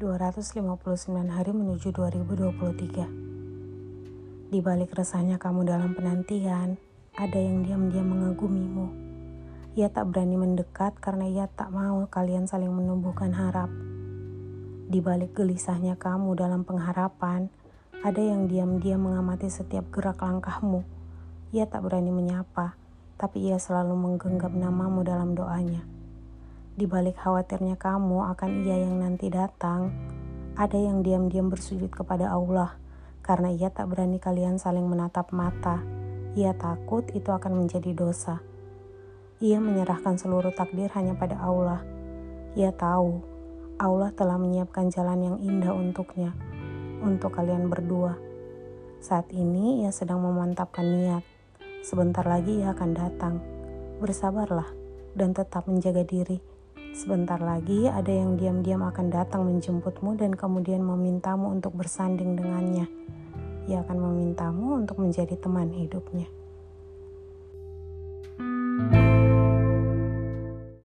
259 hari menuju 2023. Di balik resahnya kamu dalam penantian, ada yang diam-diam mengagumimu. Ia tak berani mendekat karena ia tak mau kalian saling menumbuhkan harap. Di balik gelisahnya kamu dalam pengharapan, ada yang diam-diam mengamati setiap gerak langkahmu. Ia tak berani menyapa, tapi ia selalu menggenggam namamu dalam doanya. Di balik khawatirnya kamu akan ia yang nanti datang, ada yang diam-diam bersujud kepada Allah karena ia tak berani kalian saling menatap mata. Ia takut itu akan menjadi dosa. Ia menyerahkan seluruh takdir hanya pada Allah. Ia tahu Allah telah menyiapkan jalan yang indah untuknya, untuk kalian berdua. Saat ini ia sedang memantapkan niat. Sebentar lagi ia akan datang. Bersabarlah dan tetap menjaga diri Sebentar lagi ada yang diam-diam akan datang menjemputmu dan kemudian memintamu untuk bersanding dengannya. Ia akan memintamu untuk menjadi teman hidupnya.